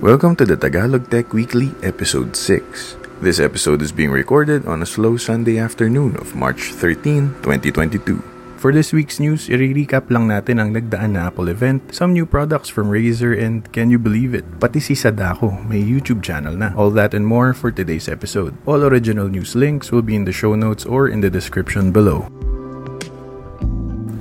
Welcome to the Tagalog Tech Weekly, Episode 6. This episode is being recorded on a slow Sunday afternoon of March 13, 2022. For this week's news, i-recap lang natin ang nagdaan na Apple event, some new products from Razer, and can you believe it? Pati si Sadako, may YouTube channel na. All that and more for today's episode. All original news links will be in the show notes or in the description below.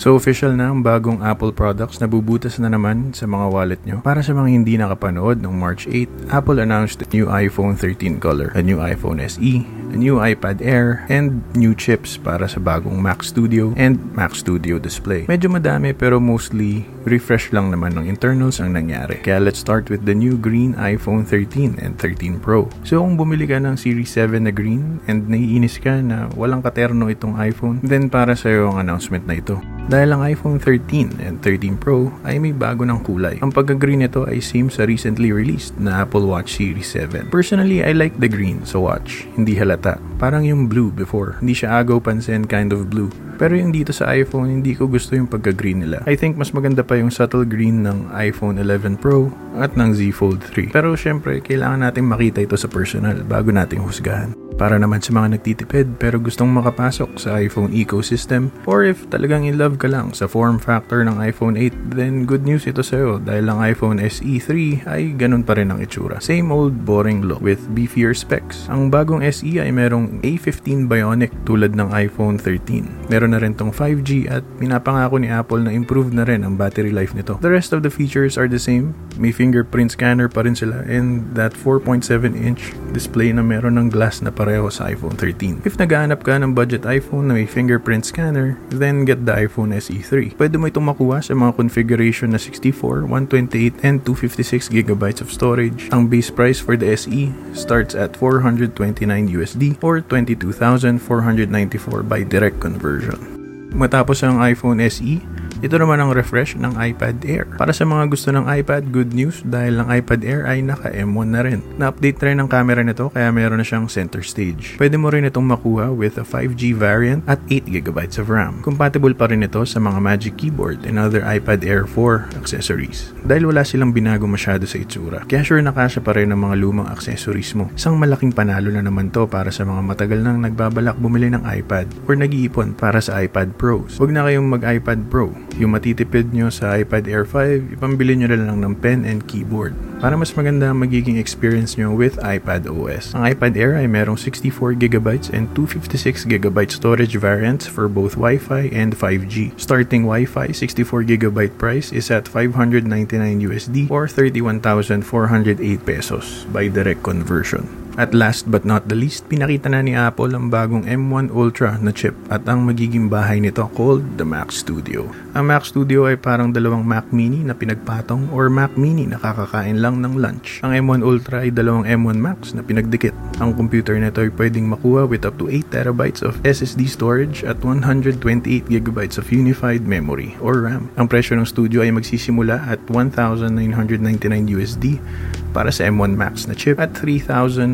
So official na ang bagong Apple products na bubutas na naman sa mga wallet nyo. Para sa mga hindi nakapanood, noong March 8, Apple announced the new iPhone 13 color, a new iPhone SE, a new iPad Air, and new chips para sa bagong Mac Studio and Mac Studio display. Medyo madami pero mostly refresh lang naman ng internals ang nangyari. Kaya let's start with the new green iPhone 13 and 13 Pro. So kung bumili ka ng Series 7 na green and naiinis ka na walang katerno itong iPhone, then para sa'yo ang announcement na ito. Dahil ang iPhone 13 and 13 Pro ay may bago ng kulay. Ang pagka-green nito ay same sa recently released na Apple Watch Series 7. Personally, I like the green sa watch. Hindi halata. Parang yung blue before. Hindi siya agaw pansin kind of blue. Pero yung dito sa iPhone, hindi ko gusto yung pagka-green nila. I think mas maganda pa yung subtle green ng iPhone 11 Pro at ng Z Fold 3. Pero syempre, kailangan natin makita ito sa personal bago nating husgahan. Para naman sa mga nagtitipid pero gustong makapasok sa iPhone ecosystem or if talagang in love ka lang sa form factor ng iPhone 8, then good news ito sa'yo dahil ang iPhone SE 3 ay ganun pa rin ang itsura. Same old boring look with beefier specs. Ang bagong SE ay merong A15 Bionic tulad ng iPhone 13. Meron na rin tong 5G at pinapangako ni Apple na improved na rin ang battery life nito. The rest of the features are the same. May fingerprint scanner pa rin sila and that 4.7 inch display na meron ng glass na pareho sa iPhone 13. If naghahanap ka ng budget iPhone na may fingerprint scanner, then get the iPhone SE 3. Pwede mo itong makuha sa mga configuration na 64, 128, and 256GB of storage. Ang base price for the SE starts at 429 USD or 22,494 by direct conversion. Matapos ang iPhone SE, ito naman ang refresh ng iPad Air. Para sa mga gusto ng iPad, good news dahil ang iPad Air ay naka M1 na rin. Na-update rin ang camera nito kaya meron na siyang center stage. Pwede mo rin itong makuha with a 5G variant at 8GB of RAM. Compatible pa rin ito sa mga Magic Keyboard and other iPad Air 4 accessories. Dahil wala silang binago masyado sa itsura. Kaya sure na kasya pa rin ang mga lumang accessories mo. Isang malaking panalo na naman to para sa mga matagal nang nagbabalak bumili ng iPad or nag-iipon para sa iPad Pros. Huwag na kayong mag-iPad Pro yung matitipid nyo sa iPad Air 5, ipambili nyo na lang ng pen and keyboard para mas maganda ang magiging experience nyo with iPad OS. Ang iPad Air ay merong 64GB and 256GB storage variants for both Wi-Fi and 5G. Starting Wi-Fi 64GB price is at 599 USD or 31,408 pesos by direct conversion. At last but not the least, pinakita na ni Apple ang bagong M1 Ultra na chip at ang magiging bahay nito called the Mac Studio. Ang Mac Studio ay parang dalawang Mac Mini na pinagpatong or Mac Mini na kakakain lang ng lunch. Ang M1 Ultra ay dalawang M1 Max na pinagdikit. Ang computer nito ay pwedeng makuha with up to 8TB of SSD storage at 128GB of unified memory or RAM. Ang presyo ng studio ay magsisimula at 1,999 USD para sa M1 Max na chip at 3,999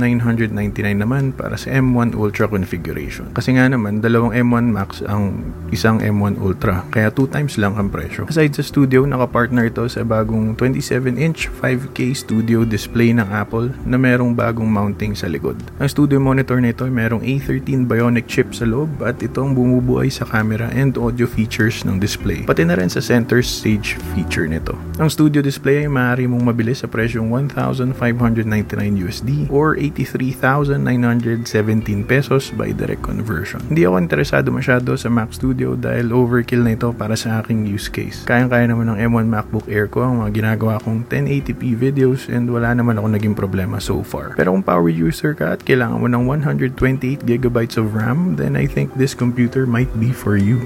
naman para sa M1 Ultra configuration. Kasi nga naman, dalawang M1 Max ang isang M1 Ultra, kaya 2 times lang ang presyo. Aside sa studio, nakapartner ito sa bagong 27-inch 5K studio display ng Apple na merong bagong mounting sa likod. Ang studio monitor nito ay merong A13 Bionic chip sa loob at ito ang bumubuhay sa camera and audio features ng display. Pati na rin sa center stage feature nito. Ang studio display ay maaari mong mabili sa presyong 1,000 1,599 USD or 83,917 pesos by direct conversion. Hindi ako interesado masyado sa Mac Studio dahil overkill na ito para sa aking use case. Kayang-kaya naman ng M1 MacBook Air ko ang mga ginagawa kong 1080p videos and wala naman ako naging problema so far. Pero kung power user ka at kailangan mo ng 128GB of RAM, then I think this computer might be for you.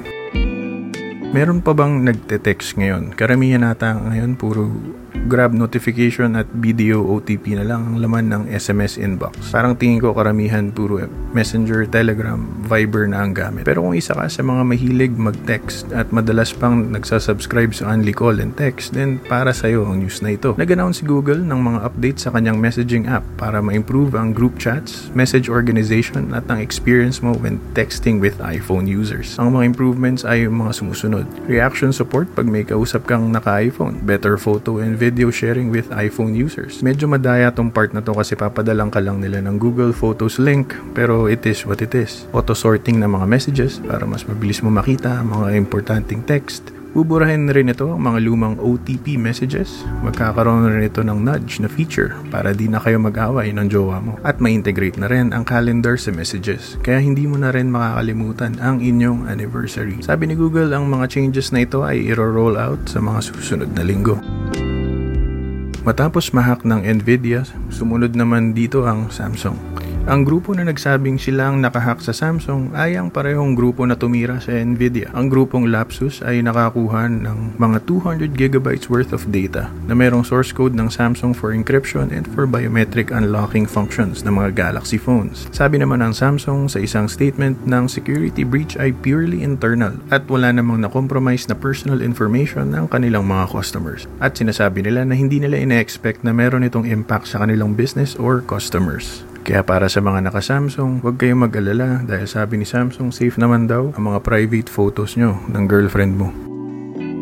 Meron pa bang nagte-text ngayon? Karamihan nata ngayon puro grab notification at video OTP na lang ang laman ng SMS inbox. Parang tingin ko karamihan puro Messenger, Telegram, Viber na ang gamit. Pero kung isa ka sa mga mahilig mag-text at madalas pang nagsasubscribe sa Only Call and Text, then para sa'yo ang news na ito. Nag-announce si Google ng mga updates sa kanyang messaging app para ma-improve ang group chats, message organization at ang experience mo when texting with iPhone users. Ang mga improvements ay yung mga sumusunod. Reaction support pag may kausap kang naka-iPhone, better photo and video video sharing with iPhone users. Medyo madaya tong part na to kasi papadalang ka lang nila ng Google Photos link pero it is what it is. Auto sorting ng mga messages para mas mabilis mo makita mga importanteng text Buburahin rin ito ang mga lumang OTP messages. Magkakaroon rin ito ng nudge na feature para di na kayo mag-away ng jowa mo. At ma-integrate na rin ang calendar sa messages. Kaya hindi mo na rin makakalimutan ang inyong anniversary. Sabi ni Google, ang mga changes na ito ay iro-roll out sa mga susunod na linggo. Matapos mahak ng Nvidia, sumunod naman dito ang Samsung. Ang grupo na nagsabing silang nakahack sa Samsung ay ang parehong grupo na tumira sa Nvidia. Ang grupong Lapsus ay nakakuha ng mga 200 gigabytes worth of data na mayroong source code ng Samsung for encryption and for biometric unlocking functions ng mga Galaxy phones. Sabi naman ng Samsung sa isang statement ng security breach ay purely internal at wala namang na-compromise na personal information ng kanilang mga customers. At sinasabi nila na hindi nila ina-expect na meron itong impact sa kanilang business or customers. Kaya para sa mga naka-Samsung, huwag kayong mag-alala dahil sabi ni Samsung safe naman daw ang mga private photos nyo ng girlfriend mo.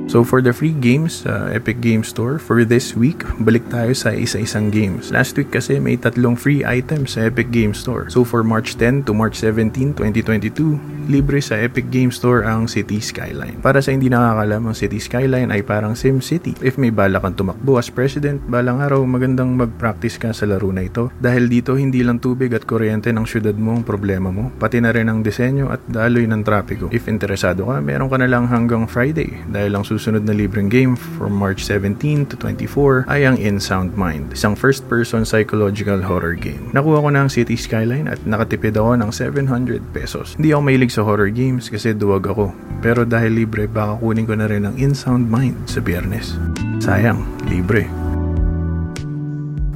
So for the free games sa uh, Epic Game Store for this week, balik tayo sa isa-isang games. Last week kasi may tatlong free items sa Epic Game Store. So for March 10 to March 17, 2022, libre sa Epic Game Store ang City Skyline. Para sa hindi nakakalam, ang City Skyline ay parang Sim City. If may bala kang tumakbo as president, balang araw magandang mag-practice ka sa laro na ito. Dahil dito hindi lang tubig at kuryente ng syudad mo ang problema mo, pati na rin ang disenyo at daloy ng trapiko. If interesado ka, meron ka na lang hanggang Friday dahil ang susunod na libreng game from March 17 to 24 ay ang In Sound Mind, isang first-person psychological horror game. Nakuha ko na ang City Skyline at nakatipid ako ng 700 pesos. Hindi ako mahilig sa horror games kasi duwag ako. Pero dahil libre, baka kunin ko na rin ang In Sound Mind sa biyernes. Sayang, libre.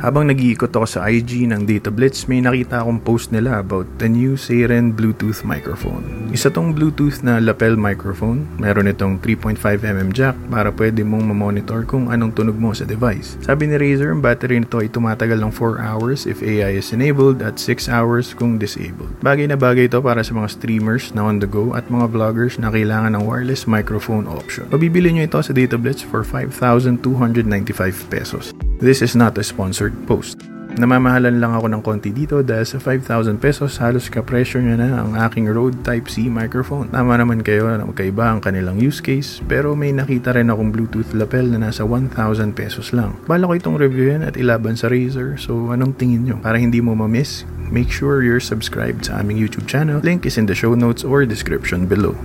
Habang nag-iikot ako sa IG ng Data Blitz, may nakita akong post nila about the new Seiren Bluetooth microphone. Isa tong Bluetooth na lapel microphone. Meron itong 3.5mm jack para pwede mong mamonitor kung anong tunog mo sa device. Sabi ni Razer, ang battery nito ay tumatagal ng 4 hours if AI is enabled at 6 hours kung disabled. Bagay na bagay ito para sa mga streamers na on the go at mga vloggers na kailangan ng wireless microphone option. Mabibili nyo ito sa Data Blitz for 5,295 pesos. This is not a sponsored post. Namamahalan lang ako ng konti dito dahil sa 5,000 pesos halos kapresyo niya na ang aking Rode Type-C microphone. Tama naman kayo na magkaiba ang kanilang use case pero may nakita rin akong Bluetooth lapel na nasa 1,000 pesos lang. Bala ko itong reviewin at ilaban sa Razer so anong tingin nyo? Para hindi mo ma-miss, make sure you're subscribed sa aming YouTube channel. Link is in the show notes or description below.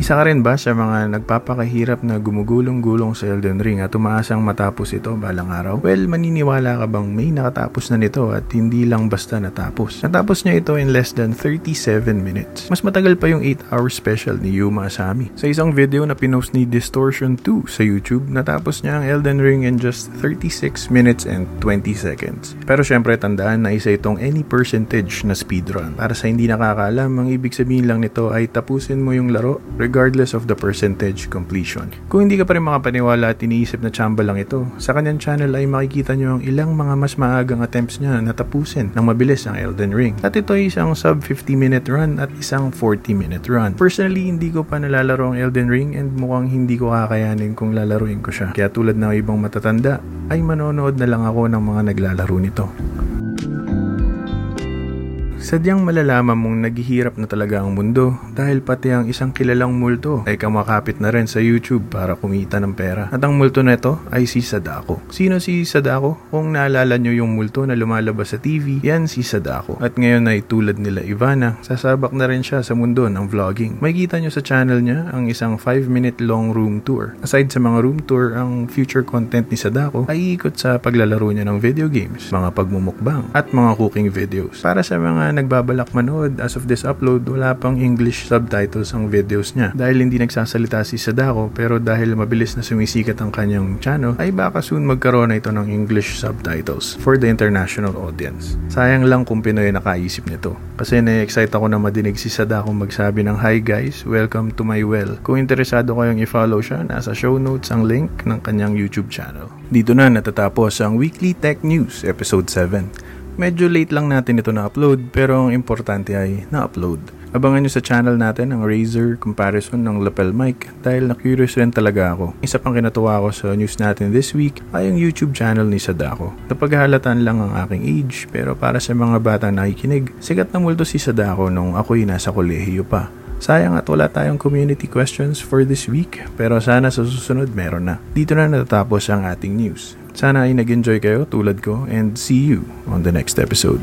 Isa ka rin ba sa mga nagpapakahirap na gumugulong-gulong sa Elden Ring at umaasang matapos ito balang araw? Well, maniniwala ka bang may nakatapos na nito at hindi lang basta natapos? Natapos niya ito in less than 37 minutes. Mas matagal pa yung 8 hour special ni Yuma Asami. Sa isang video na pinost ni Distortion 2 sa YouTube, natapos niya ang Elden Ring in just 36 minutes and 20 seconds. Pero syempre tandaan na isa itong any percentage na speedrun. Para sa hindi nakakaalam, ang ibig sabihin lang nito ay tapusin mo yung laro regardless of the percentage completion. Kung hindi ka pa rin makapaniwala at iniisip na chamba lang ito, sa kanyang channel ay makikita nyo ang ilang mga mas maagang attempts niya na tapusin ng mabilis ang Elden Ring. At ito ay isang sub 50 minute run at isang 40 minute run. Personally, hindi ko pa nalalaro ang Elden Ring and mukhang hindi ko kakayanin kung lalaruin ko siya. Kaya tulad ng ibang matatanda, ay manonood na lang ako ng mga naglalaro nito. Sadyang malalaman mong naghihirap na talaga ang mundo dahil pati ang isang kilalang multo ay kamakapit na rin sa YouTube para kumita ng pera. At ang multo na ito ay si Sadako. Sino si Sadako? Kung naalala nyo yung multo na lumalabas sa TV, yan si Sadako. At ngayon ay tulad nila Ivana, sasabak na rin siya sa mundo ng vlogging. May kita nyo sa channel niya ang isang 5 minute long room tour. Aside sa mga room tour, ang future content ni Sadako ay ikot sa paglalaro niya ng video games, mga pagmumukbang, at mga cooking videos. Para sa mga nagbabalak manood, as of this upload, wala pang English subtitles ang videos niya. Dahil hindi nagsasalita si Sadako, pero dahil mabilis na sumisikat ang kanyang channel, ay baka soon magkaroon na ito ng English subtitles for the international audience. Sayang lang kung Pinoy nakaisip nito. Kasi na-excite ako na madinig si Sadako magsabi ng Hi guys, welcome to my well. Kung interesado kayong i-follow siya, nasa show notes ang link ng kanyang YouTube channel. Dito na natatapos ang Weekly Tech News Episode 7. Medyo late lang natin ito na-upload pero ang importante ay na-upload. Abangan nyo sa channel natin ang Razer comparison ng lapel mic dahil na-curious rin talaga ako. Isa pang kinatuwa ko sa news natin this week ay ang YouTube channel ni Sadako. Napaghalatan lang ang aking age pero para sa mga batang nakikinig, sikat na multo si Sadako nung ako'y nasa kolehiyo pa. Sayang at wala tayong community questions for this week pero sana sa susunod meron na. Dito na natatapos ang ating news. Sana ay nag-enjoy kayo tulad ko and see you on the next episode.